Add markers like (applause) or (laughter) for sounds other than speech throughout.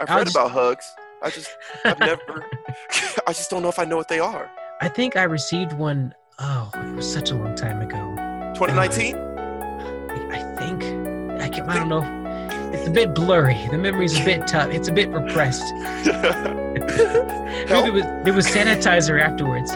I've I'll read just- about hugs. I just, I've (laughs) never, (laughs) I just don't know if I know what they are. I think I received one. Oh, it was such a long time ago. 2019? I, uh, I think I can. I don't know. It's a bit blurry. The memory's a bit tough. It's a bit repressed. (laughs) Maybe there was, there was sanitizer afterwards.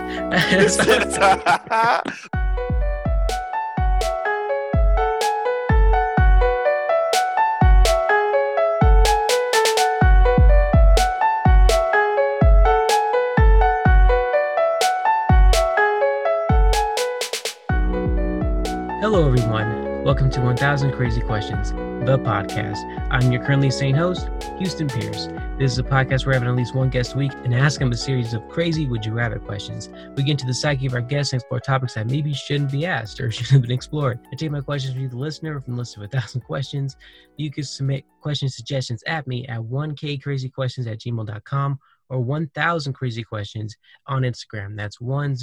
Hello, everyone. Welcome to 1000 Crazy Questions, the podcast. I'm your currently sane host, Houston Pierce. This is a podcast where I have at least one guest a week and ask them a series of crazy would you rather questions. We get into the psyche of our guests and explore topics that maybe shouldn't be asked or (laughs) shouldn't have been explored. I take my questions from you, the listener, from the list of a thousand questions. You can submit question suggestions at me at 1kcrazyquestions at gmail.com or 1000 crazy questions on Instagram. That's 1000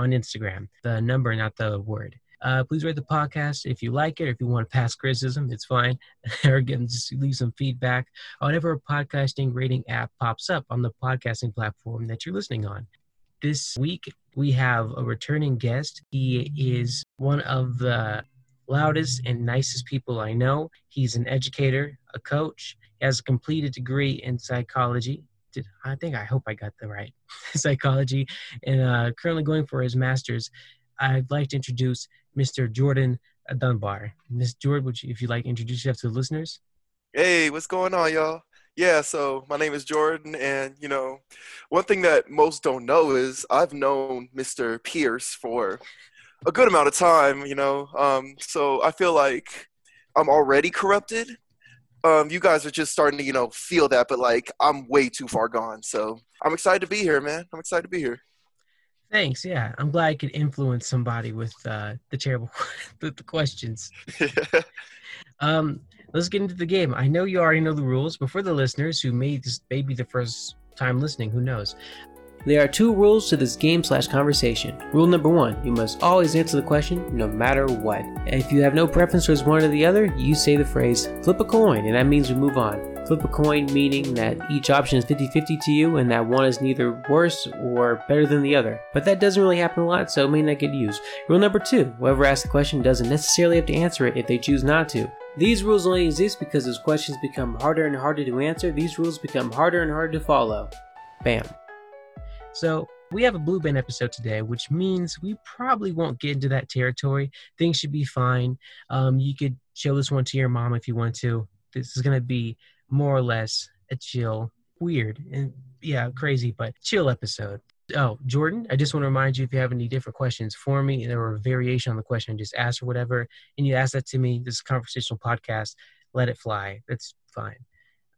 on Instagram. The number, not the word. Uh, please rate the podcast if you like it, or if you want to pass criticism, it's fine. (laughs) or again, just leave some feedback on whatever podcasting rating app pops up on the podcasting platform that you're listening on. This week, we have a returning guest. He is one of the loudest and nicest people I know. He's an educator, a coach, he has a completed degree in psychology. Did, I think I hope I got the right (laughs) psychology, and uh, currently going for his master's. I'd like to introduce Mr. Jordan Dunbar. Miss Jordan, would you, if you'd like to introduce yourself to the listeners? Hey, what's going on, y'all? Yeah, so my name is Jordan, and you know, one thing that most don't know is I've known Mr. Pierce for a good amount of time, you know. Um, so I feel like I'm already corrupted. Um, you guys are just starting to, you know, feel that, but like I'm way too far gone. So I'm excited to be here, man. I'm excited to be here. Thanks. Yeah, I'm glad I could influence somebody with uh, the terrible (laughs) the, the questions. (laughs) Um, let's get into the game. I know you already know the rules, but for the listeners who may this may be the first time listening, who knows? There are two rules to this game slash conversation. Rule number one, you must always answer the question no matter what. If you have no preference towards one or the other, you say the phrase flip a coin, and that means we move on. Flip a coin meaning that each option is 50 50 to you and that one is neither worse or better than the other. But that doesn't really happen a lot, so it may not get used. Rule number two, whoever asks the question doesn't necessarily have to answer it if they choose not to. These rules only exist because as questions become harder and harder to answer, these rules become harder and harder to follow. Bam. So, we have a Blue Band episode today, which means we probably won't get into that territory. Things should be fine. Um, you could show this one to your mom if you want to. This is going to be more or less a chill, weird, and yeah, crazy, but chill episode. Oh, Jordan, I just want to remind you if you have any different questions for me or a variation on the question, I just ask or whatever. And you ask that to me. This is conversational podcast. Let it fly. That's fine.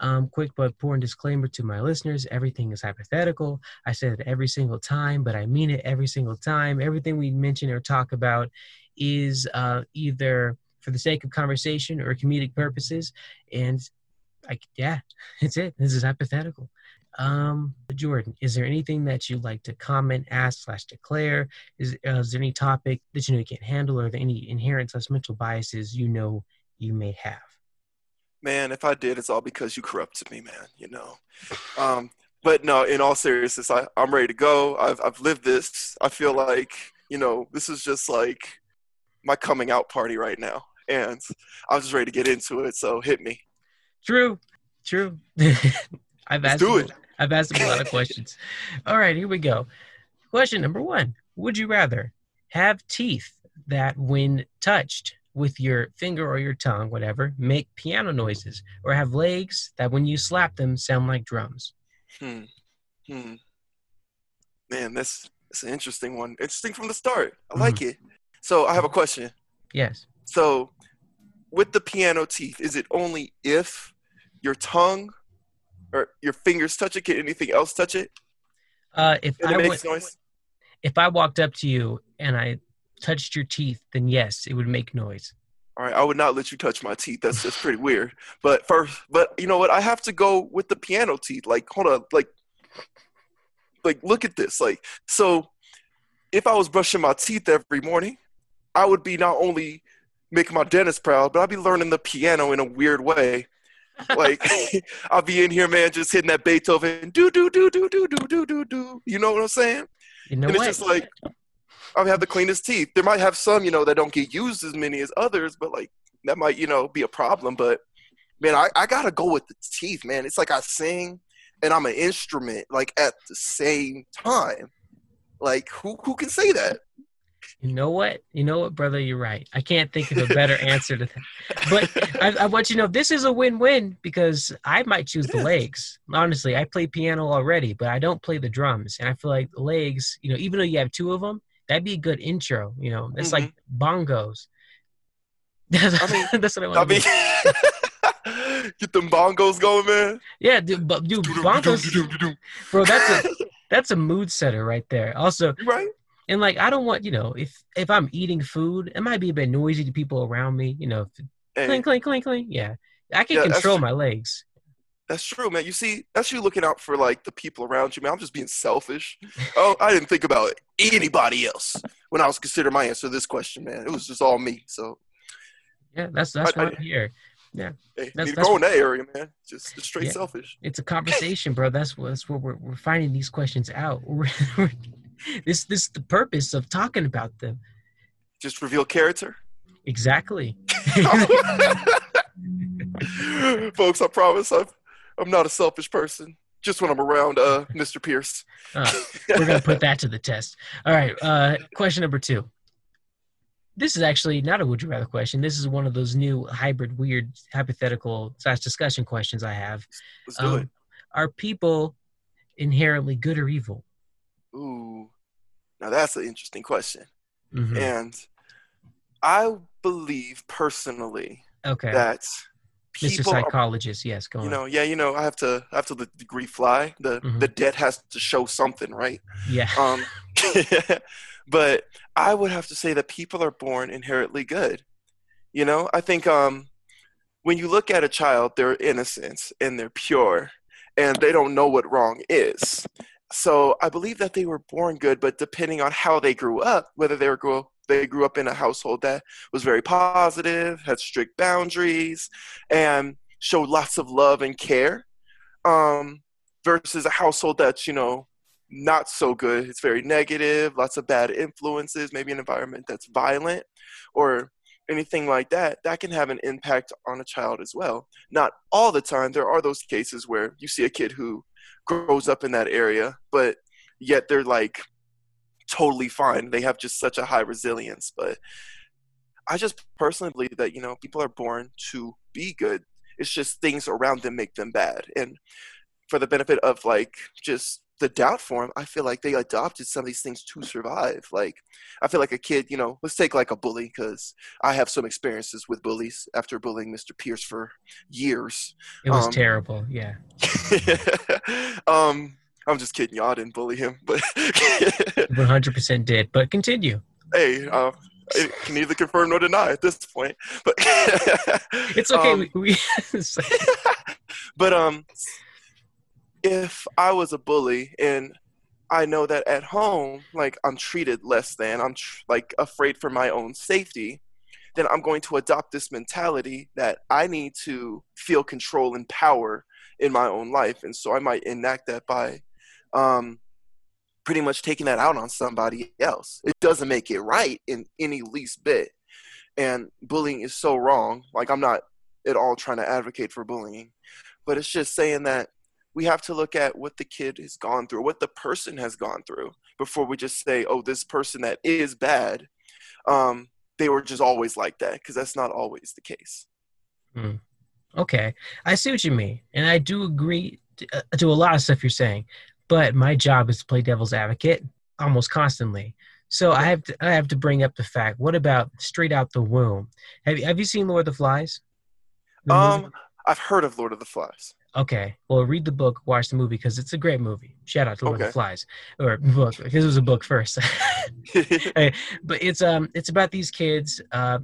Um, quick but important disclaimer to my listeners everything is hypothetical. I said it every single time, but I mean it every single time. Everything we mention or talk about is uh, either for the sake of conversation or comedic purposes. And like, yeah, (laughs) that's it. This is hypothetical. Um, Jordan, is there anything that you'd like to comment, ask, slash declare? Is, uh, is there any topic that you know you can't handle, or any inherent slash mental biases you know you may have? Man, if I did, it's all because you corrupted me, man, you know. Um, but no, in all seriousness, I, I'm ready to go. I've, I've lived this. I feel like, you know, this is just like my coming out party right now. And I'm just ready to get into it. So hit me. True, true. (laughs) I've Let's asked do it. I've asked him a lot of questions. (laughs) All right, here we go. Question number one: Would you rather have teeth that, when touched with your finger or your tongue, whatever, make piano noises, or have legs that, when you slap them, sound like drums? Hmm. Hmm. Man, that's, that's an interesting one. Interesting from the start. I like it. So I have a question. Yes. So with the piano teeth, is it only if your tongue or your fingers touch it? Can anything else touch it? Uh, if And I it makes noise? if I walked up to you and I touched your teeth, then yes, it would make noise. All right, I would not let you touch my teeth. That's just pretty weird. But first, but you know what? I have to go with the piano teeth. Like, hold on, like, like look at this. Like, so if I was brushing my teeth every morning, I would be not only making my dentist proud, but I'd be learning the piano in a weird way. like (laughs) I'll be in here, man, just hitting that Beethoven, do do do do do do do do do. You know what I'm saying? You know and what? it's just like I have the cleanest teeth. There might have some, you know, that don't get used as many as others, but like that might, you know, be a problem. But man, I, I gotta go with the teeth, man. It's like I sing and I'm an instrument, like at the same time. Like who who can say that? You know what? You know what, brother? You're right. I can't think of a better (laughs) answer to that. But I, I want you to know this is a win-win because I might choose the legs. Honestly, I play piano already, but I don't play the drums, and I feel like the legs. You know, even though you have two of them, that'd be a good intro. You know, it's like mm-hmm. bongos. That's, (laughs) I mean- that's what I I want. mean to (laughs) get them bongos going, man. yeah, dude, but dude, bongos, bro. That's a (laughs) that's a mood setter right there. Also, You right? and like I don't want you know if if I'm eating food, it might be a bit noisy to people around me. You know, Hey, clink clink clink clink. Yeah, I can Yeah, control my legs. That's true, man. You see, that's you looking out for like the people around you, man. I'm just being selfish. Oh, I didn't think about anybody else when I was considering my answer to this question, man. It was just all me. So, Yeah, that's that's I- why I'm here. hey, That's- need that's go in that area, man. Just, just straight Yeah. selfish. It's a conversation, bro. That's what that's what we're we're finding these questions out. (laughs) We're, this this is the purpose of talking about them. Just reveal character. Exactly. (laughs) (laughs) Folks, I promise I'm, I'm not a selfish person. Just when I'm around uh, Mr. Pierce. Uh, we're gonna put that to the test. All right. Uh, question number two. This is actually not a would you rather question. This is one of those new hybrid, weird, hypothetical slash discussion questions I have. Let's do Um, are people inherently good or evil? Ooh. Now that's an interesting question. Mhm. And I believe personally Okay. that Mr. people are Psychologist, yes, go on. you know, yeah, you know, I have to I have to the degree fly. The Mhm. the debt has to show something, right? yeah. (laughs) Um (laughs) but I would have to say that people are born inherently good. You know, I think um when you look at a child, they're innocent and they're pure and they don't know what wrong is. So I believe that they were born good, but depending on how they grew up, whether they were grew they grew up in a household that was very positive, had strict boundaries, and showed lots of love and care, um, versus a household that's you know not so good. It's very negative, lots of bad influences, maybe an environment that's violent or anything like that, that can have an impact on a child as well. Not all the time. There are those cases where you see a kid who grows up in that area, but yet they're like totally fine. They have just such a high resilience. But I just personally believe that, you know, people are born to be good. It's just things around them make them bad. And for the benefit of like just the doubt form, I feel like they adopted some of these things to survive. Like, I feel like a kid, you know, let's take like a bully because I have some experiences with bullies after bullying Mr. Pierce for years. It was um, terrible. Yeah. (laughs) um, I'm just kidding, y'all. I didn't bully him, but (laughs) 100% did. But continue. hey, um, I can neither confirm nor deny at this point. But (laughs) It's okay. um, we, we (laughs) but um, if I was a bully and I know that at home, like I'm treated less than, I'm tr- like afraid for my own safety, then I'm going to adopt this mentality that I need to feel control and power in my own life, and so I might enact that by, um, pretty much taking that out on somebody else. It doesn't make it right in any least bit, and bullying is so wrong. Like I'm not at all trying to advocate for bullying, but it's just saying that we have to look at what the kid has gone through, what the person has gone through, before we just say, "Oh, this person that is bad, um, they were just always like that," because that's not always the case. okay. I see what you mean. And I do agree to, uh, to a lot of stuff you're saying. But my job is to play devil's advocate almost constantly. So I have to I have to bring up the fact. What about straight out the womb? Have you have you seen Lord of the Flies? The movie? Um, I've heard of Lord of the Flies. Okay. Well, read the book, watch the movie because it's a great movie. Shout out to Lord of the Flies or book because it was a book first. (laughs) But it's um it's about these kids uh,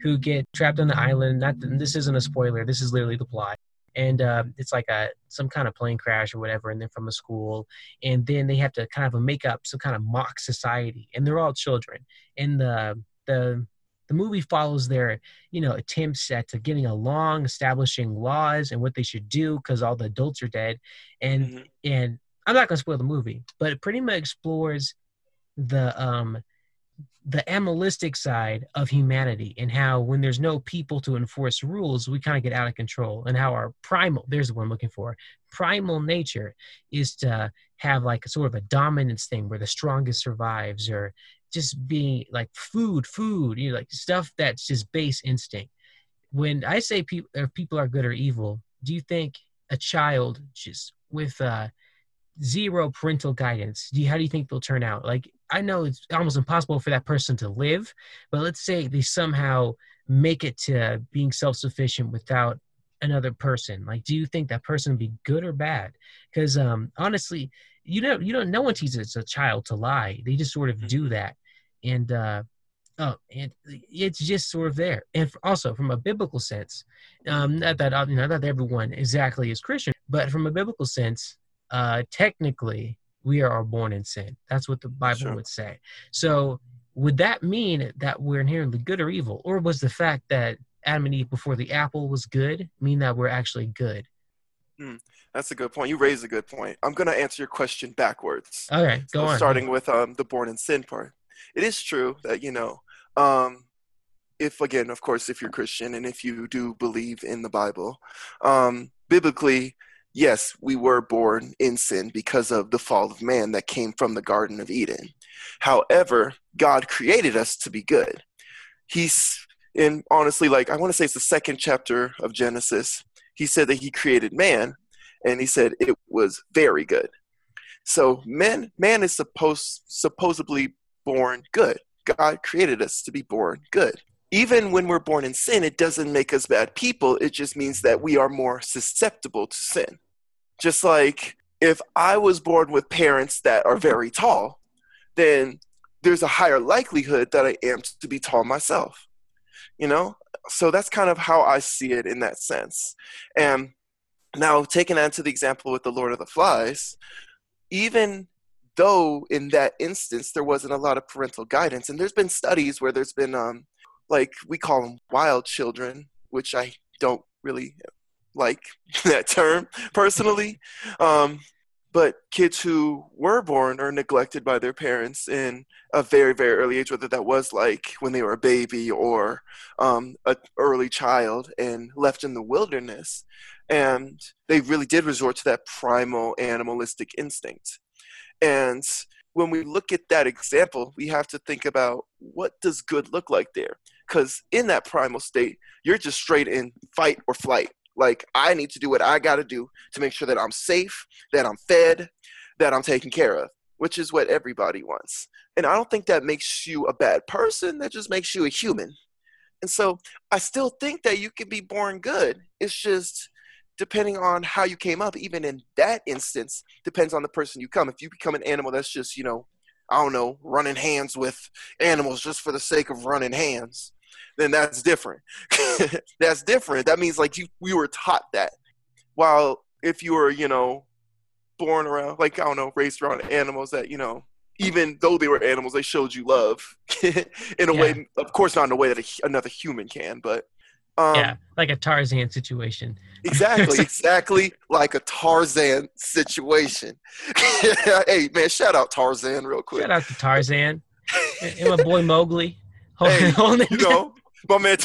who get trapped on the island. Not this isn't a spoiler. This is literally the plot. And uh, it's like a some kind of plane crash or whatever, and then from a school, and then they have to kind of make up some kind of mock society, and they're all children. And the the the movie follows their you know attempts at to getting along establishing laws and what they should do because all the adults are dead and mm-hmm. and i'm not going to spoil the movie but it pretty much explores the um the animalistic side of humanity and how when there's no people to enforce rules we kind of get out of control and how our primal there's the one I'm looking for primal nature is to have like a sort of a dominance thing where the strongest survives or just being like food food you know like stuff that's just base instinct. When i say people people are good or evil do you think a child just with uh zero parental guidance do you, how do you think they'll turn out? Like I know it's almost impossible for that person to live, but let's say they somehow make it to being self sufficient without another person. Like, do you think that person would be good or bad? Because um, honestly, you know, you don't. No one teaches a child to lie. They just sort of mm-hmm. do that, and uh, oh, and it's just sort of there. And also from a biblical sense, um, not that you know, not everyone exactly is Christian, but from a biblical sense, uh, technically we are born in sin. That's what the Bible sure. would say. So would that mean that we're inherently good or evil? Or was the fact that Adam and Eve before the apple was good mean that we're actually good? Hmm. That's a good point. You raise a good point. I'm going to answer your question backwards. Okay, go so on. Starting with um, the born in sin part. It is true that, you know, um, if, again, of course, if you're Christian and if you do believe in the Bible, um, biblically, yes, we were born in sin because of the fall of man that came from the Garden of Eden. However, God created us to be good. He's in honestly, like I want to say it's the second chapter of Genesis. He said that he created man and he said it was very good. So man man is supposed supposedly born good. God created us to be born good. Even when we're born in sin, it doesn't make us bad people. It just means that we are more susceptible to sin. Just like if I was born with parents that are very tall, then there's a higher likelihood that I am to be tall myself. You know? So that's kind of how I see it in that sense. And now, taking that to the example with the Lord of the Flies, even though in that instance there wasn't a lot of parental guidance, and there's been studies where there's been, um, like, we call them wild children, which I don't really like (laughs) that term personally. Um, but kids who were born or neglected by their parents in a very very early age whether that was like when they were a baby or um, an early child and left in the wilderness and they really did resort to that primal animalistic instinct. And when we look at that example we have to think about what does good look like there? Because in that primal state you're just straight in fight or flight like I need to do what I got to do to make sure that I'm safe, that I'm fed, that I'm taken care of, which is what everybody wants. And I don't think that makes you a bad person, that just makes you a human. And so I still think that you can be born good. It's just depending on how you came up, even in that instance, depends on the person you come. If you become an animal that's just, you know, I don't know, running hands with animals just for the sake of running hands, then that's different. (laughs) that's different. That means like you we were taught that. While if you were, you know, born around like I don't know, raised around animals that, you know, even though they were animals, they showed you love (laughs) in a yeah. way of course not in a way that a, another human can, but um, yeah, like a Tarzan situation. exactly, (laughs) exactly like a Tarzan situation. hey man, shout out Tarzan real quick. Shout out to Tarzan and my boy Mowgli. Hey, you know, my man,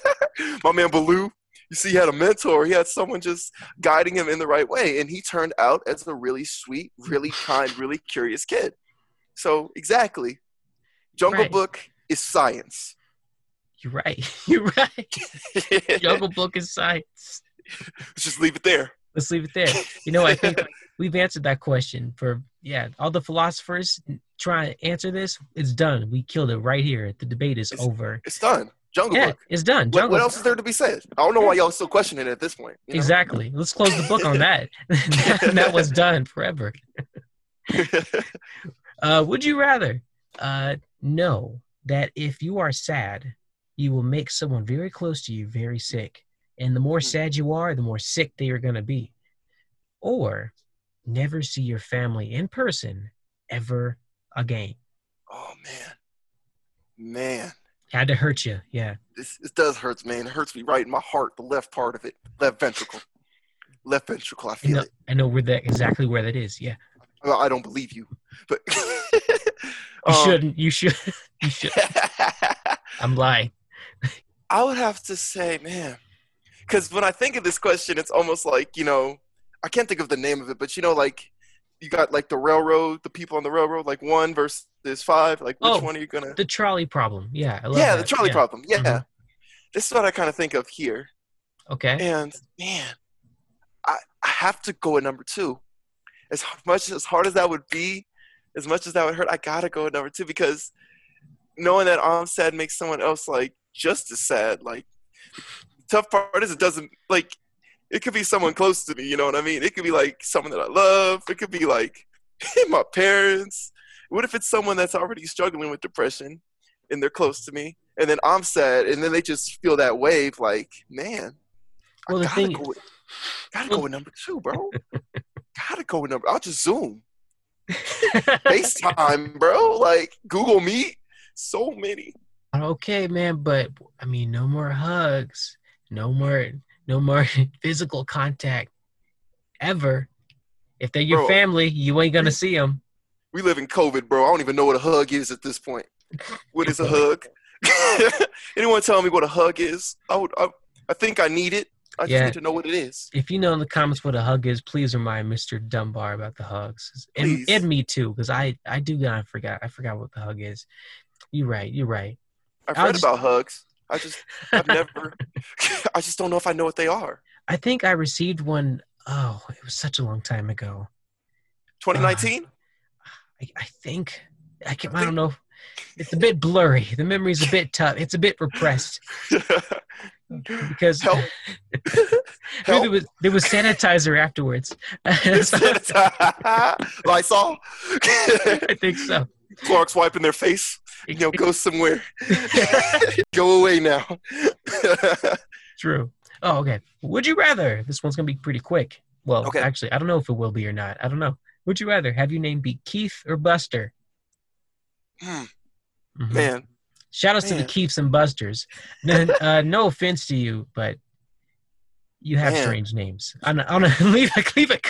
(laughs) my man Baloo. You see, he had a mentor. He had someone just guiding him in the right way, and he turned out as a really sweet, really kind, really curious kid. So exactly, Jungle right. Book is science. You're right. (laughs) You're right. (laughs) Jungle Book is science. Let's just leave it there. Let's leave it there. You know, I think we've answered that question for yeah. All the philosophers try to answer this. It's done. We killed it right here. The debate is it's, over. It's done. Jungle yeah, Book. It's done. What, what, else is there to be said? I don't know why y'all still questioning it at this point. You know? Exactly. Let's close the book on that. that, (laughs) (laughs) that was done forever. (laughs) uh, would you rather uh, know that if you are sad, you will make someone very close to you very sick, and the more hmm. sad you are, the more sick they are going to be, or never see your family in person ever again? Oh man, man Had to hurt you, yeah. This, this does hurt, man. It hurts me right in my heart, the left part of it, left ventricle, left ventricle. I I feel know, it. I know where that exactly where that is. Yeah, Well, I don't believe you, but (laughs) you um, shouldn't. You should. (laughs) you should. (laughs) I'm lying. I would have to say, man, because when I think of this question, it's almost like you know, I can't think of the name of it, but you know, like you got like the railroad, the people on the railroad, like one versus five. Like which Oh, one are you gonna? The trolley problem. Yeah, I love Yeah, that. the trolley yeah. problem. Yeah, Mhm. this is what I kind of think of here. Okay. And man, I I have to go at number two. As much as hard as that would be, as much as that would hurt, I gotta go at number two because knowing that I'm sad makes someone else like just as sad. Like tough part is it doesn't like it could be someone close to me, you know what I mean? It could be like someone that I love. It could be like (laughs) my parents. What if it's someone that's already struggling with depression and they're close to me? And then I'm sad and then they just feel that wave like, man, Well, I gotta thing- go with, gotta go with number two, bro. (laughs) gotta go with number. I'll just Zoom, (laughs) FaceTime, bro. Like Google Meet. So many. okay, man, but I mean, no more hugs. No more. No more (laughs) physical contact. Ever. If they're your Bro. family, you ain't gonna see them. We live in COVID, bro. I don't even know what a hug is at this point. What is a hug? (laughs) Anyone tell me what a hug is? I would. I, I think I need it. I just Yeah. need to know what it is. If you know in the comments what a hug is, please remind Mr. Dunbar about the hugs, and, Please. and me too, because I I do kind of forgot. I forgot what the hug is. You're right. You're right. I've I'll read just- about hugs. I just, I've never. (laughs) I just don't know if I know what they are. I think I received one oh it was such a long time ago. 2019. Uh, I, I think I can. I don't know. It's a bit blurry. The memory's a bit tough. It's a bit repressed (laughs) because (laughs) Help. there was there was sanitizer afterwards. Lysol. I think so. Clark's wiping their face. (laughs) You know, go somewhere. (laughs) go away now. (laughs) True. Oh, okay. Would you rather? This one's gonna be pretty quick. Well, Okay. actually, I don't know if it will be or not. I don't know. Would you rather have your name be Keith or Buster? Hmm, Mhm. Man, Shout outs to the Man. Keiths and Busters. No, uh, no offense to you, but you have Man. strange names. I'm, I'm gonna leave it. Leave it.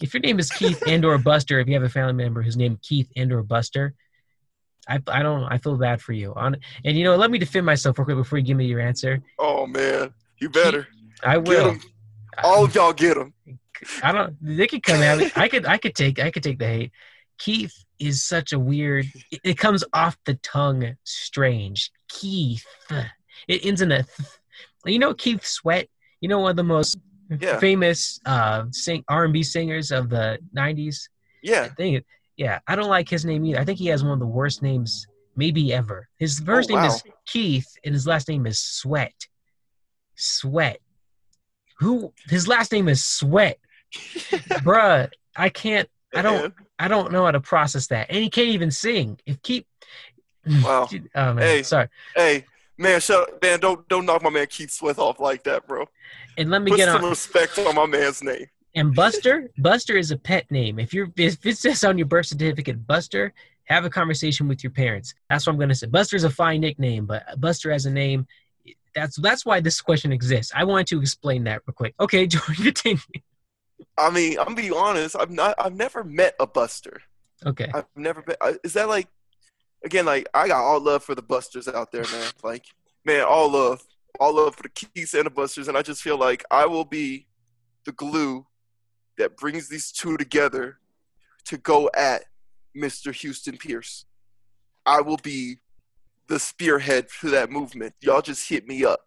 If your name is Keith and or Buster, if you have a family member who's named Keith and or Buster, I, I don't. I feel bad for you. On and you know, let me defend myself real quick before you give me your answer. oh man, you better I will. All of y'all get them. I don't. They could come at me. I could. I could take. I could take the hate. Keith is such a weird. It, it comes off the tongue strange. Keith. It ends in a. Th. You know Keith Sweat. You know one of the most Yeah. famous uh sing R and B singers of the '90s. Yeah. I think. Yeah, I don't like his name either. I think he has one of the worst names maybe ever. His first Oh, name wow. is Keith, and his last name is Sweat. Sweat. Who? His last name is Sweat, (laughs) bruh. I can't. I don't. I don't know how to process that. And he can't even sing. If keep. Wow. (laughs) Oh man, Hey. sorry. Hey, man, shut man, don't don't knock my man Keith Sweat off like that, bro. And let me Put get some on. respect on my man's name. And Buster, Buster is a pet name. If you're, if it says on your birth certificate, Buster, have a conversation with your parents. That's what I'm gonna say. Buster's a fine nickname, but Buster as a name, that's that's why this question exists. I wanted to explain that real quick. Okay, (laughs) Jordan, continue. I mean, I'm gonna be honest. I've not. I've never met a Buster. Okay, I've never been. Uh, is that like, again, like I got all love for the Busters out there, man. Like, man, all love, all love for the Keiths and the Busters, and I just feel like I will be the glue that brings these two together to go at Mr. Houston Pierce. I will be the spearhead for that movement. Y'all just hit me up.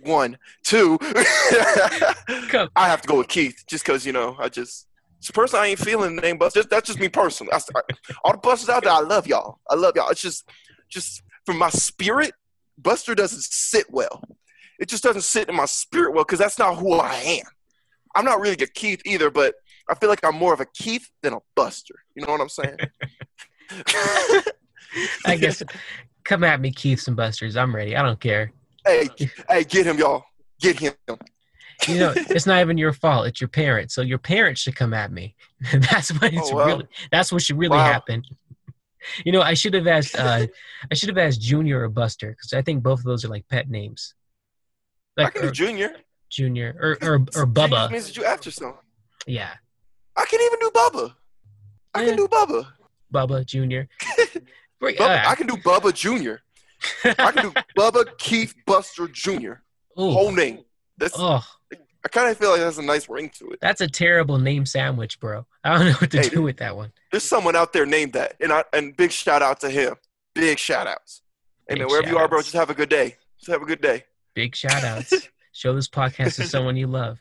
One, two. (laughs) I have to go with Keith just because you know I just. It's a person I ain't feeling the name Buster. That's just me personally. I, I, all the Busters out there, I love y'all. I love y'all. It's just, just from my spirit, Buster doesn't sit well. It just doesn't sit in my spirit well because that's not who I am. I'm not really a Keith either, but I feel like I'm more of a Keith than a Buster. You know what I'm saying? (laughs) I guess. Come at me, Keiths and Busters. I'm ready. I don't care. hey, hey, get him, y'all. Get him. You know, it's not even your fault. It's your parents. So your parents should come at me. (laughs) that's what it's Oh, wow. really. That's what should really Wow. happen. you know, I should have asked. Uh, I should have asked Junior or Buster because I think both of those are like pet names. Like, I can do Junior. Junior or or or Bubba. means that you after some. Yeah. I can even do Bubba. I can do Bubba. Bubba Junior. (laughs) Bubba, uh, I can do Bubba Junior. I can do (laughs) Bubba Keith Buster Junior. Whole name. That's. Oh. I kind of feel like that's a nice ring to it. That's a terrible name sandwich, bro. I don't (laughs) know what to hey, do with that one. There's someone out there named that, and I, and big shout out to him. Big shout outs. Hey man, wherever you are, bro, just have a good day. Just have a good day. Big shout outs. (laughs) Show this podcast to someone you love.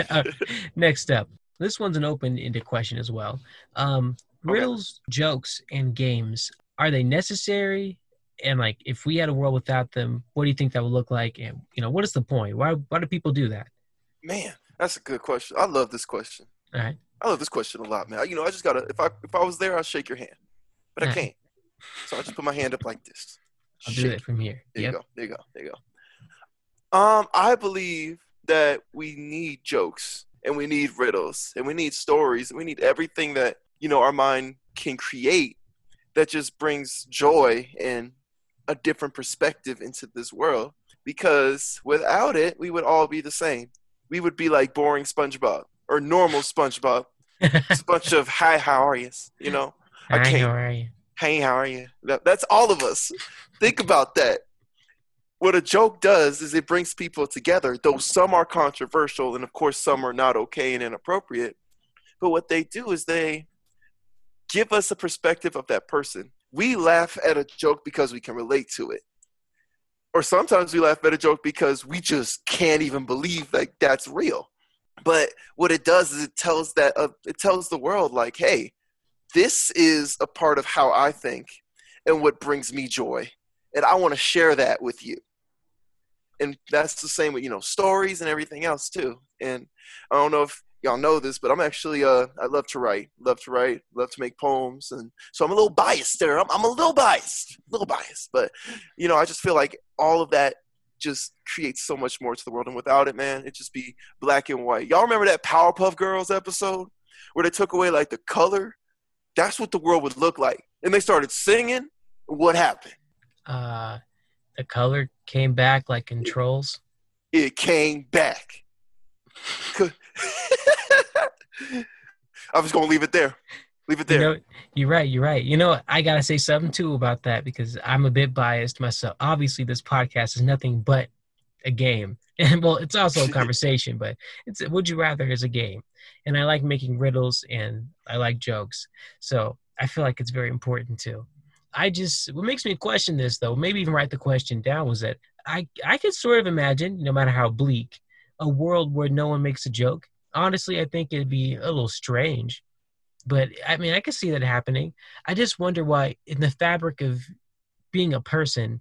(laughs) next up, this one's an open-ended question as well. Um, riddles, okay. jokes, and games are they necessary? And like, if we had a world without them, what do you think that would look like? And you know, what is the point? Why why do people do that? Man, that's a good question. I love this question. All right. I love this question a lot, man. You know, I just gotta if I if I was there, I'd shake your hand, but All I can't. So I just put my hand up like this. I'll shake. do it from here. There yep. you go. There you go. There you go. Um, I believe that we need jokes and we need riddles and we need stories and we need everything that you know our mind can create that just brings joy and a different perspective into this world because without it we would all be the same we would be like boring SpongeBob or normal SpongeBob. it's (laughs) a bunch of hi, how are you? You know, hi, can't. How are you? Hey, how are you? That's all of us. Think about that. What a joke does is it brings people together, though some are controversial and, of course, some are not okay and inappropriate. But what they do is they give us a perspective of that person. We laugh at a joke because we can relate to it or sometimes we laugh at a joke because we just can't even believe like that's real. But what it does is it tells that uh, it tells the world like hey this is a part of how i think and what brings me joy. And i want to share that with you. And that's the same with you know stories and everything else too. And i don't know if y'all know this, but I'm actually uh I love to write, love to write, love to make poems, and so I'm a little biased there. I'm, I'm a little biased, a little biased, but you know I just feel like all of that just creates so much more to the world, and without it, man, it just be black and white. Y'all remember that Powerpuff Girls episode where they took away like the color? That's what the world would look like, and they started singing. What happened? Uh, the color came back like controls. Trolls. It came back. I was gonna leave it there. Leave it there. You know, you're right. You're right. You know, I gotta say something too about that because I'm a bit biased myself. Obviously, this podcast is nothing but a game, (laughs) and well, it's also a (laughs) conversation. but it's would you rather is a game, and I like making riddles and I like jokes, so I feel like it's very important too. I just what makes me question this though, maybe even write the question down was that I I could sort of imagine, no matter how bleak, a world where no one makes a joke honestly, I think it'd be a little strange. But I mean, I could see that happening. I just wonder why, in the fabric of being a person,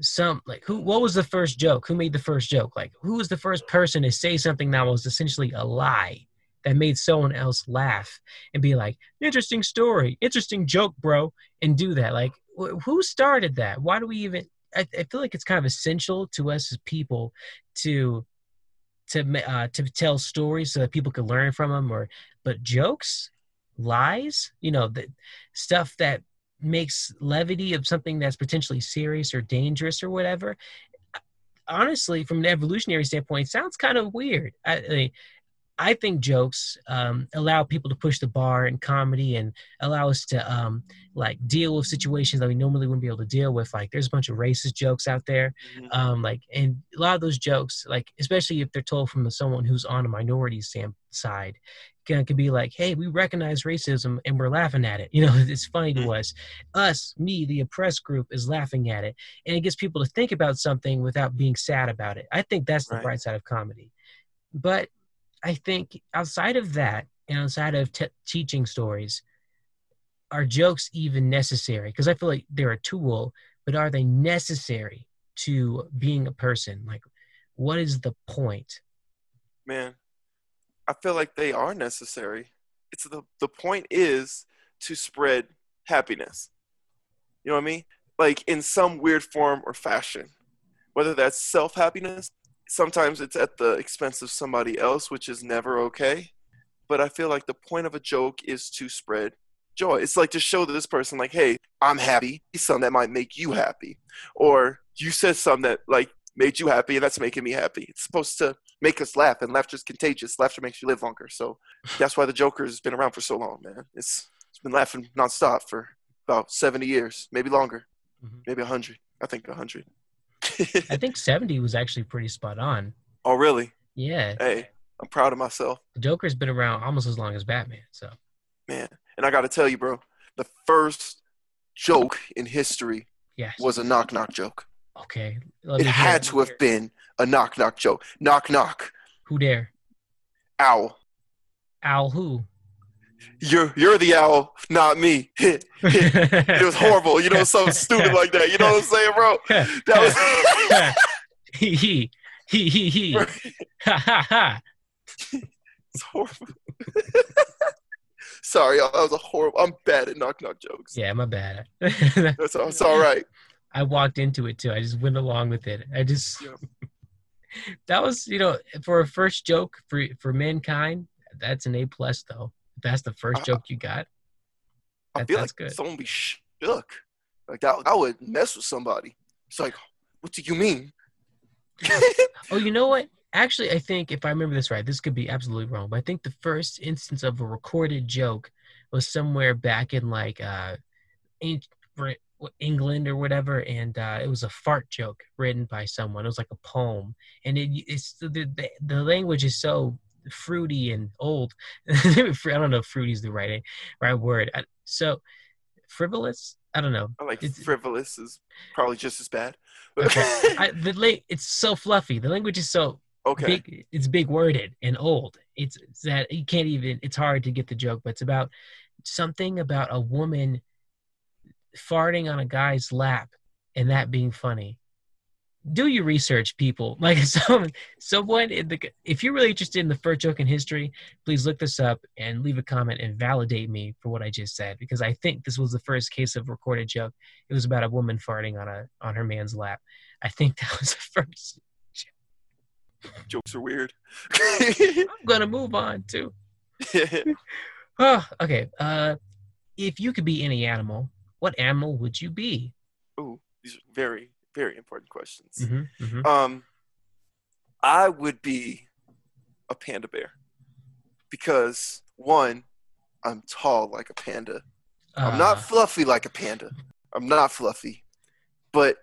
some like who what was the first joke who made the first joke like who was the first person to say something that was essentially a lie that made someone else laugh and be like interesting story interesting joke bro and do that like wh- who started that why do we even I, I feel like it's kind of essential to us as people to to uh, to tell stories so that people can learn from them or but jokes lies you know the stuff that makes levity of something that's potentially serious or dangerous or whatever honestly from an evolutionary standpoint sounds kind of weird. I, I, I think jokes um, allow people to push the bar in comedy and allow us to um, like deal with situations that we normally wouldn't be able to deal with. Like there's a bunch of racist jokes out there, mm-hmm. um, like and a lot of those jokes, like especially if they're told from someone who's on a minority side, can could be like, "Hey, we recognize racism and we're laughing at it." You (laughs) know, it's funny to mm-hmm. us. Us, me, the oppressed group is laughing at it, and it gets people to think about something without being sad about it. I think that's the right. bright side of comedy. But I think outside of that, and outside of t- teaching stories, are jokes even necessary? Because I feel like they're a tool, but are they necessary to being a person? Like, what is the point? Man, I feel like they are necessary. It's the the point is to spread happiness. You know what I mean? Like in some weird form or fashion. Whether that's self happiness sometimes it's at the expense of somebody else, which is never okay. But I feel like the point of a joke is to spread joy. It's like to show this person, like, hey, I'm happy. Something that might make you happy, or you said something that like made you happy, and that's making me happy. It's supposed to make us laugh, and laughter's contagious. Laughter makes you live longer. So that's why the Joker's been around for so long, man. It's it's been laughing nonstop for about seventy years, maybe longer, Mhm. maybe hundred. I think hundred. I think 70 was actually pretty spot on. (laughs) oh, really? Yeah, Hey, I'm proud of myself. the Joker's been around almost as long as Batman. So man. And I got to tell you, bro, the first joke in history yes. was a knock knock joke. okay. It had to have been a knock knock joke. Knock knock. Who dare? Owl. Owl who? You're you're the owl, not me. it (laughs) it was horrible. You know, something stupid like that. You know what I'm saying, bro? That was (laughs) he he he he he. Ha ha ha. (laughs) it's horrible. Sorry, y'all. That was a horrible. I'm bad at knock knock jokes. Yeah, my bad. That's all, it's all right. I walked into it too. I just went along with it. I just Yeah. that was you know for a first joke for for mankind. That's an A plus though. That's the first Uh, joke you got. I That- feel that's like good. someone be shook. Like that, I would mess with somebody. It's like, what do you mean? (laughs) Oh, you know what? Actually, I think if I remember this right, this could be absolutely wrong, but I think the first instance of a recorded joke was somewhere back in like uh, Eng- England or whatever, and uh, it was a fart joke written by someone. It was like a poem, and it, it's the, the the language is so fruity and old. (laughs) I don't know if fruity is the right right word. So frivolous. I don't know. I like It's- frivolous is probably just as bad. Okay. (laughs) I, the la- it's so fluffy. The language is so okay. big it's big worded and old it's, it's that you can't even it's hard to get the joke but it's about something about a woman farting on a guy's lap and that being funny do your research people (laughs) like someone someone in the if you're really interested in the first joke in history please look this up and leave a comment and validate me for what i just said because i think this was the first case of recorded joke it was about a woman farting on a on her man's lap i think (laughs) that was the first Jokes are weird. (laughs) i'm gonna move on too (sighs) Oh, okay. Uh, if you could be any animal, what animal would you be? Ooh, these are very, very important questions. Mm-hmm, mm-hmm. Um, I would be a panda bear because one, I'm tall like a panda. I'm not fluffy like a panda. I'm not fluffy, but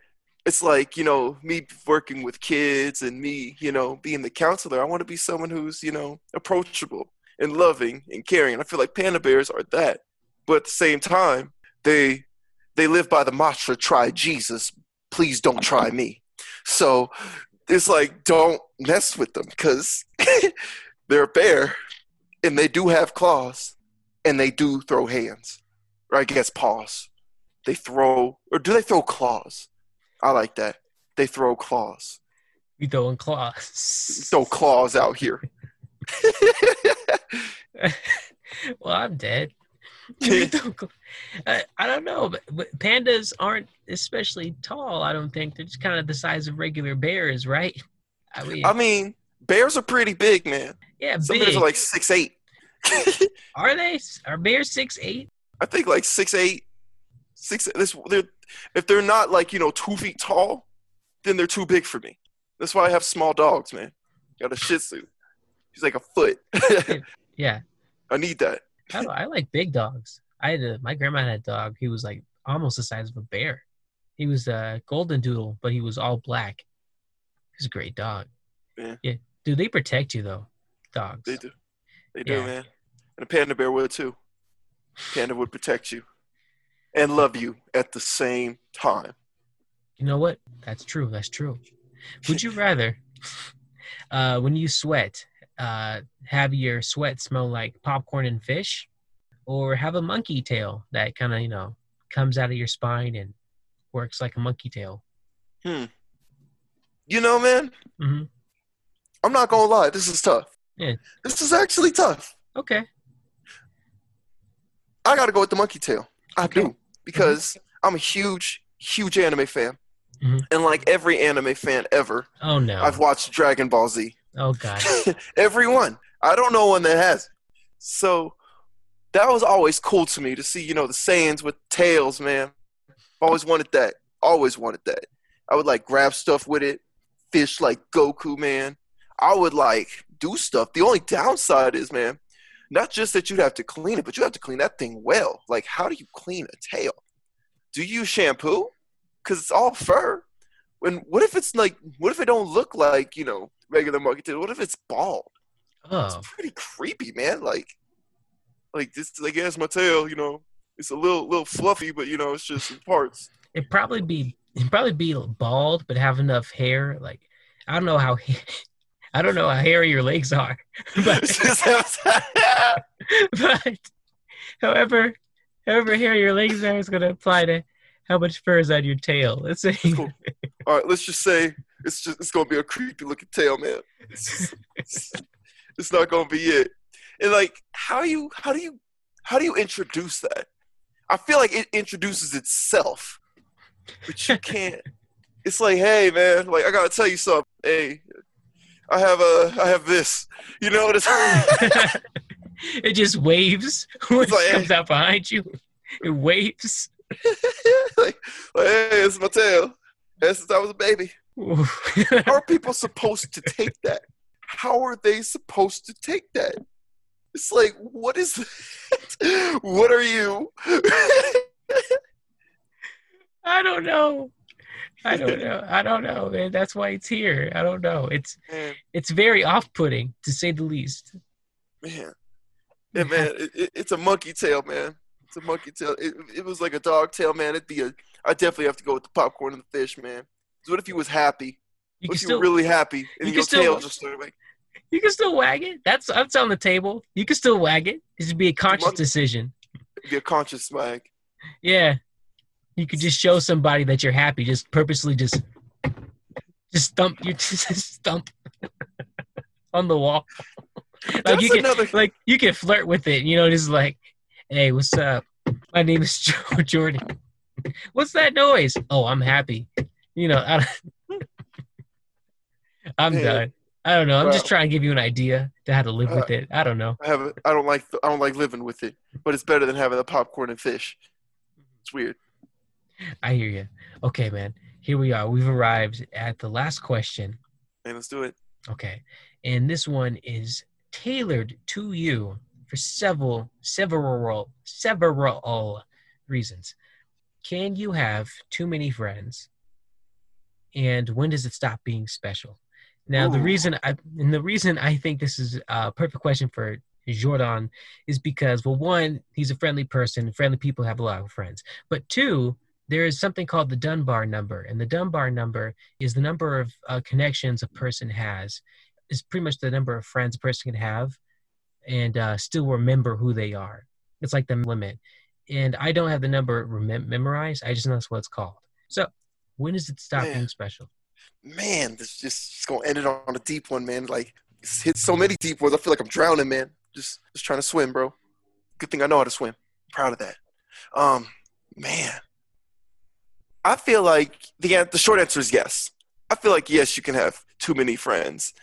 it's like you know me working with kids and me, you know, being the counselor. I want to be someone who's you know approachable and loving and caring. And I feel like panda bears are that, but at the same time, they they live by the mantra "Try Jesus, please don't try me." So it's like don't mess with them because (laughs) they're a bear and they do have claws and they do throw hands or I guess paws. They throw, or do they throw claws? I like that. They throw claws. you throwing claws. Throw claws out here. (laughs) well, I'm dead. You throw cl- I, I don't know, but, but pandas aren't especially tall. I don't think they're just kind of the size of regular bears, right? (laughs) I mean, I mean, bears are pretty big, man. yeah, Some big. bears are like six eight. (laughs) are they? Are bears six eight? I think like six eight, six. This they're if they're not like you know two feet tall, then they're too big for me. That's why I have small dogs, man. Got a Shih Tzu. He's like a foot. (laughs) Yeah, I need that. I, I like big dogs. I had a, my grandma had a dog. He was like almost the size of a bear. He was a golden doodle, but he was all black. He's a great dog. Yeah. yeah. Dude, they protect you though, dogs. They do. They do, Yeah. man. And a panda bear would too. Panda would protect you and love you at the same time. You know what? That's true. That's true. Would you rather, (laughs) uh, when you sweat, uh, have your sweat smell like popcorn and fish, or have a monkey tail that kind of you know comes out of your spine and works like a monkey tail? Hmm. You know, man, hmm I'm not gonna lie, this is tough. Yeah. This is actually tough. Okay. I gotta go with the monkey tail. I Okay. do. Because I'm a huge, huge anime fan. Mhm. And like every anime fan ever, Oh no. I've watched Dragon Ball Z. oh god. (laughs) Everyone. I don't know one that has. So that was always cool to me to see, you know, the Saiyans with tails, man. Always wanted that. Always wanted that. I would like grab stuff with it, fish like Goku, man. I would like do stuff. The only downside is, man, not just that you'd have to clean it, but you have to clean that thing well. Like, how do you clean a tail? Do you shampoo? Because it's all fur. When what if it's like, what if it don't look like you know regular monkey tail? What if it's bald? Oh, It's pretty creepy, man. Like, like this, like it's my tail. You know, it's a little little fluffy, but you know, it's just in parts. it'd probably be it'd probably be bald, but have enough hair. Like I don't know how (laughs) I don't know how hairy your legs are, (laughs) but (laughs) but however however hairy your legs are is going to apply to how much fur is on your tail. Let's say Cool. All right, let's just say it's just it's gonna be a creepy looking tail, man. It's, just, it's, it's not gonna be it. And like, how you how do you how do you introduce that? I feel like it introduces itself, but you (laughs) can't. It's like, hey, man, like I gotta tell you something. Hey, I have a I have this. You know what it's. (laughs) it just waves (laughs) when It's like- it comes out behind you. It waves. like, like, hey, it's my tail. Ever since I was a baby. How are people supposed to take that? How are they supposed to take that? It's like, what is that? What are you? I don't know. I don't know. I don't know, man. That's why it's here. I don't know. It's man, it's very off-putting to say the least. man, yeah, man. (laughs) It, it, it's a monkey tail, man. It's a monkey tail. It, it was like a dog tail, man. It'd be a. I definitely have to go with the popcorn and the fish, man. What if he was happy? You What if you still were really happy and you your still- tail just started you can still wag it. That's that's on the table. You can still wag it. It should be a conscious decision. be a conscious swag. Yeah. You could just show somebody that you're happy. Just purposely just just stump you (laughs) just stump (laughs) on the wall. like That's you can another. like you can flirt with it, you know, just like, hey, what's up? My name is (laughs) Joe Jordan. What's that noise? Oh, I'm happy. You know, I don't, (laughs) I'm Yeah. done. I don't know. I'm just trying to give you an idea to how to live with uh, it. I don't know. I have. I don't like. I don't like living with it, but it's better than having the popcorn and fish. Mm-hmm. It's weird. I hear you. Okay, man. Here we are. We've arrived at the last question. Man, let's do it. Okay. And this one is tailored to you for several several several reasons. Can you have too many friends? And when does it stop being special? Now, the reason I and the reason I think this is a perfect question for Jordan is because well, one, he's a friendly person. Friendly people have a lot of friends. But two, there is something called the Dunbar number, and the Dunbar number is the number of uh, connections a person has. Is pretty much the number of friends a person can have, and uh, still remember who they are. It's like the limit, and I don't have the number memorized. I just know that's what it's called. So, when does it stop Man. being special? Man, this just it's gonna end it on a deep one, man. Like it's hit so many deep ones. I feel like I'm drowning, man. Just just trying to swim, bro. Good thing I know how to swim. Proud of that. Um, man, I feel like the the short answer is yes. I feel like yes, you can have too many friends,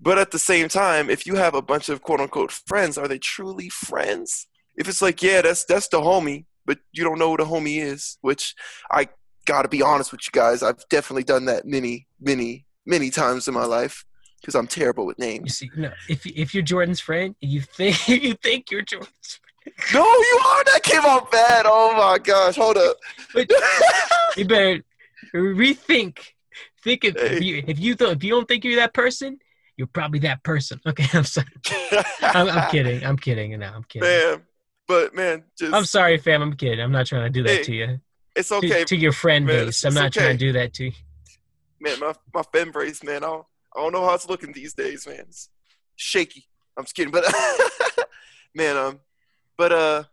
but at the same time, if you have a bunch of quote unquote friends, are they truly friends? If it's like yeah, that's that's the homie, but you don't know who the homie is, which I got to be honest with you guys. I've definitely done that many, many, many times in my life because I'm terrible with names. You see, no, if if you're Jordan's friend, you think (laughs) you think you're Jordan's. Friend. No, you are. That came out bad. Oh my gosh. Hold up. But (laughs) you better rethink. Think if, if you if you th- if you don't think you're that person, you're probably that person. (laughs) Okay, I'm sorry. I'm, I'm kidding. I'm kidding. No, I'm kidding. Man, but man, just I'm sorry, fam. I'm kidding. I'm not trying to do that Hey, to you. It's To, okay, to your friend man. base. I'm not trying to do that to you. man. My my fan brace, man. I don't, I don't know how it's looking these days, man. It's shaky. I'm just kidding, but (laughs) man, um, but uh,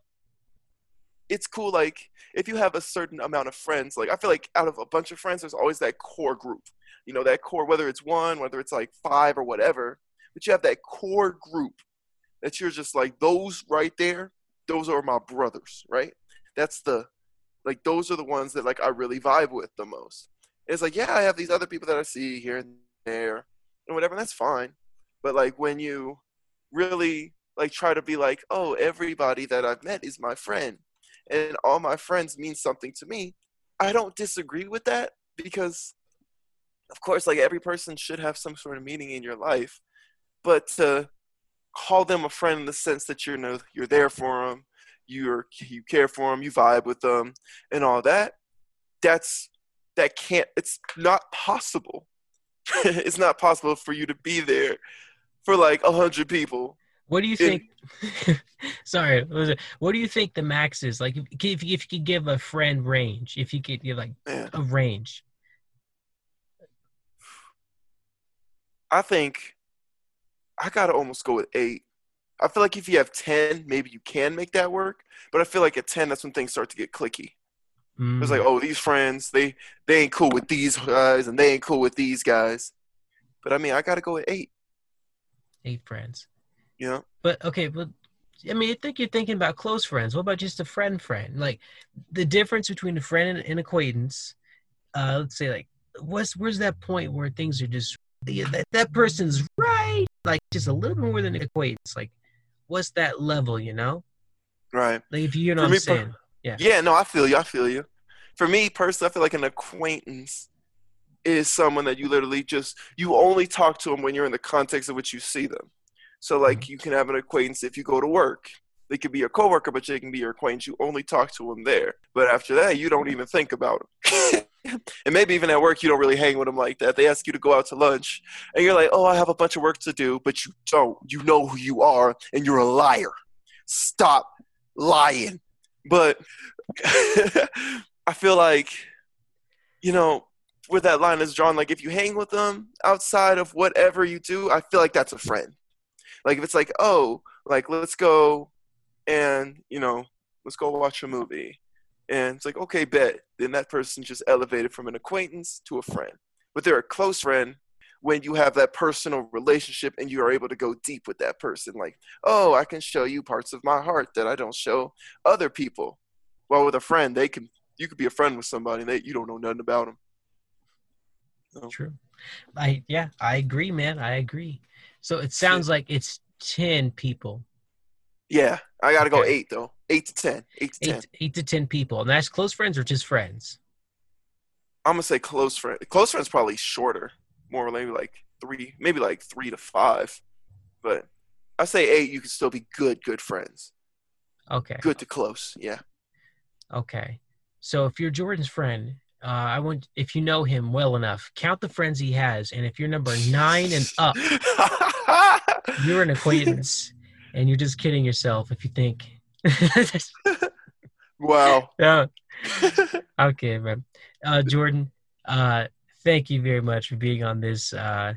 it's cool. Like if you have a certain amount of friends, like I feel like out of a bunch of friends, there's always that core group. You know, that core, whether it's one, whether it's like five or whatever, but you have that core group that you're just like those right there. Those are my brothers, right? That's the like those are the ones that like I really vibe with the most. It's like, yeah, I have these other people that I see here and there and whatever, and that's fine. But like when you really like try to be like, oh, everybody that I've met is my friend, and all my friends mean something to me. I don't disagree with that because, of course, like every person should have some sort of meaning in your life, but to call them a friend in the sense that you're you know, you're there for them, you're you care for them, you vibe with them, and all that. That's that can't. It's not possible. (laughs) it's not possible for you to be there for like a hundred people. What do you think? (laughs) sorry, what do you think the max is? Like, if, if, if you could give a friend range, if you could give like Man. a range. I think I gotta almost go with eight. I feel like if you have ten, maybe you can make that work. But I feel like at ten, that's when things start to get cliquey. Mm. It's like, oh, these friends, they they ain't cool with these guys, and they ain't cool with these guys. But I mean, I gotta go with eight. Eight friends. Yeah. But okay, but I mean, I think you're thinking about close friends. What about just a friend friend? Like the difference between a friend and an acquaintance. Uh, let's say like, what's where's that point where things are just that that person's right, like just a little bit more than an acquaintance. Like, what's that level? You know? Right. Like if you know what I'm saying. Yeah. Yeah, no, I feel you. I feel you. For me personally, I feel like an acquaintance is someone that you literally just you only talk to them when you're in the context of which you see them. So like mm-hmm. you can have an acquaintance if you go to work. They could be your coworker, but they can be your acquaintance. You only talk to them there. But after that, you don't even think about them. (laughs) and maybe even at work, you don't really hang with them like that. They ask you to go out to lunch, and you're like, "Oh, I have a bunch of work to do," but you don't. You know who you are, and you're a liar. Stop lying. But (laughs) I feel like, you know, where that line is drawn, like if you hang with them outside of whatever you do, I feel like that's a friend. Like if it's like, oh, like let's go and, you know, let's go watch a movie. And it's like, okay, bet. Then that person just elevated from an acquaintance to a friend. But they're a close friend when you have that personal relationship and you are able to go deep with that person. Like, oh, I can show you parts of my heart that I don't show other people. Well, with a friend, they can you could be a friend with somebody that you don't know nothing about them. So. True. I yeah, I agree, man. I agree. So it sounds like it's ten people. Yeah, I got to okay. go eight though. Eight to ten. Eight to eight, ten. Eight to ten people, and that's close friends or just friends. I'm gonna say close friend. Close friends probably shorter more maybe like three, maybe like three to five. But I say eight, you can still be good, good friends. Okay. Good to close, yeah. Okay. So if you're Jordan's friend, uh, I want if you know him well enough, count the friends he has, and if you're number nine and up, (laughs) you're an acquaintance, and you're just kidding yourself if you think. (laughs) wow. (laughs) Yeah. Okay, man. Uh, Jordan, uh, thank you very much for being on this uh,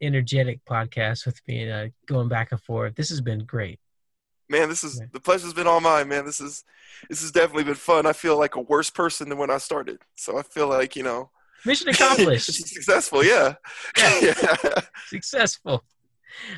energetic podcast with me and uh, going back and forth. This has been great. Man, this is the pleasure's been all mine, man. This is this has definitely been fun. I feel like a worse person than when I started. So I feel like, you know, mission (laughs) accomplished. successful, yeah. Yeah. yeah. Successful.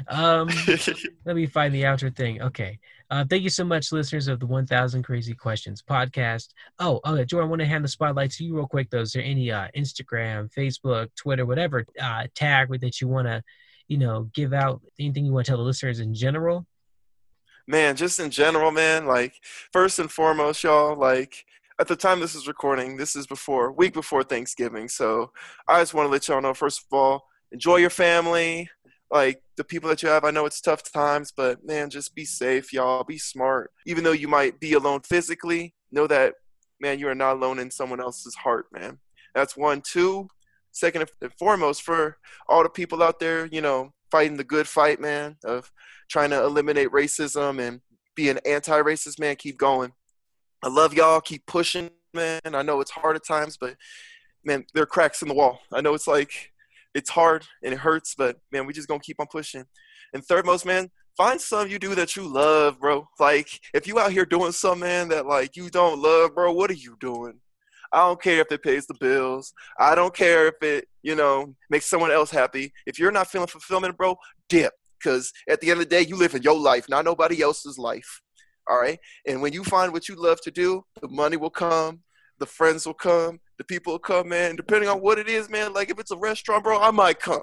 Um, (laughs) let me find the outro thing. Okay. Uh, thank you so much, listeners of the 1000 Crazy Questions podcast. Oh, okay, Jordan, I want to hand the spotlight to you real quick, though. Is there any uh, Instagram, Facebook, Twitter, whatever uh, tag that you want to, you know, give out? Anything you want to tell the listeners in general? Man, just in general, man. Like, first and foremost, y'all, like, at the time this is recording, this is before, week before Thanksgiving. So I just want to let y'all know, first of all, enjoy your family like the people that you have. I know it's tough times, but man, just be safe, y'all. Be smart. Even though you might be alone physically, know that, man, you are not alone in someone else's heart, man. That's one. Two, second and foremost, for all the people out there, you know, fighting the good fight, man, of trying to eliminate racism and be an anti racist, man, keep going. I love y'all. Keep pushing, man. I know it's hard at times, but man, there are cracks in the wall. I know it's like it's hard and it hurts, but man, we just gonna keep on pushing. And third most, man, find something you do that you love, bro. Like if you out here doing something, man, that like you don't love, bro, what are you doing? I don't care if it pays the bills. I don't care if it, you know, makes someone else happy. If you're not feeling fulfillment, bro, dip. Because at the end of the day, you live in your life, not nobody else's life. All right. And when you find what you love to do, the money will come, the friends will come, the people will come, man. Depending on what it is, man. Like if it's a restaurant, bro, I might come.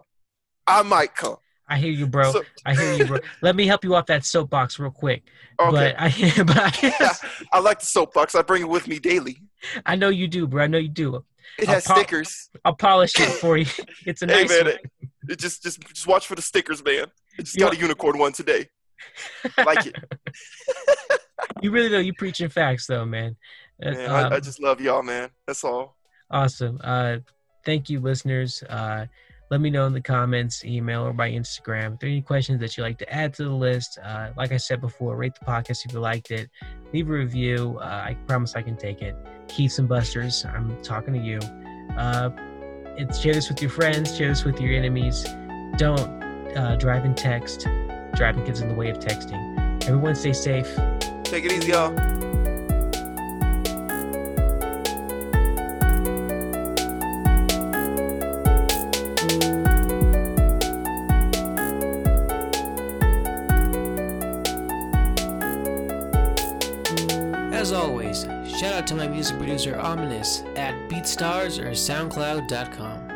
I might come. I hear you, bro. So- I hear you, bro. Let me help you off that soapbox real quick. Okay. But I, (laughs) but I, I like the soapbox. I bring it with me daily. I know you do, bro. I know you do. It I'll has pop- stickers. I'll polish it for you. (laughs) It's a Hey nice man, one. it, it just just just watch for the stickers, man. I just You got a unicorn one today. like it. (laughs) You really know you preaching facts, though, man. Uh, Man, um, I, I just love y'all, man. That's all. Awesome. Uh, thank you, listeners. Uh, let me know in the comments, email, or by Instagram if there are any questions that you'd like to add to the list. Uh, like I said before, rate the podcast if you liked it. Leave a review. Uh, I promise I can take it. Keiths and Busters, I'm talking to you. Uh, it's share this with your friends, share this with your enemies. Don't uh, drive and text. Driving kids in the way of texting. Everyone stay safe. Take it easy, y'all. Shout out to my music producer Ominous at BeatStars or SoundCloud.com.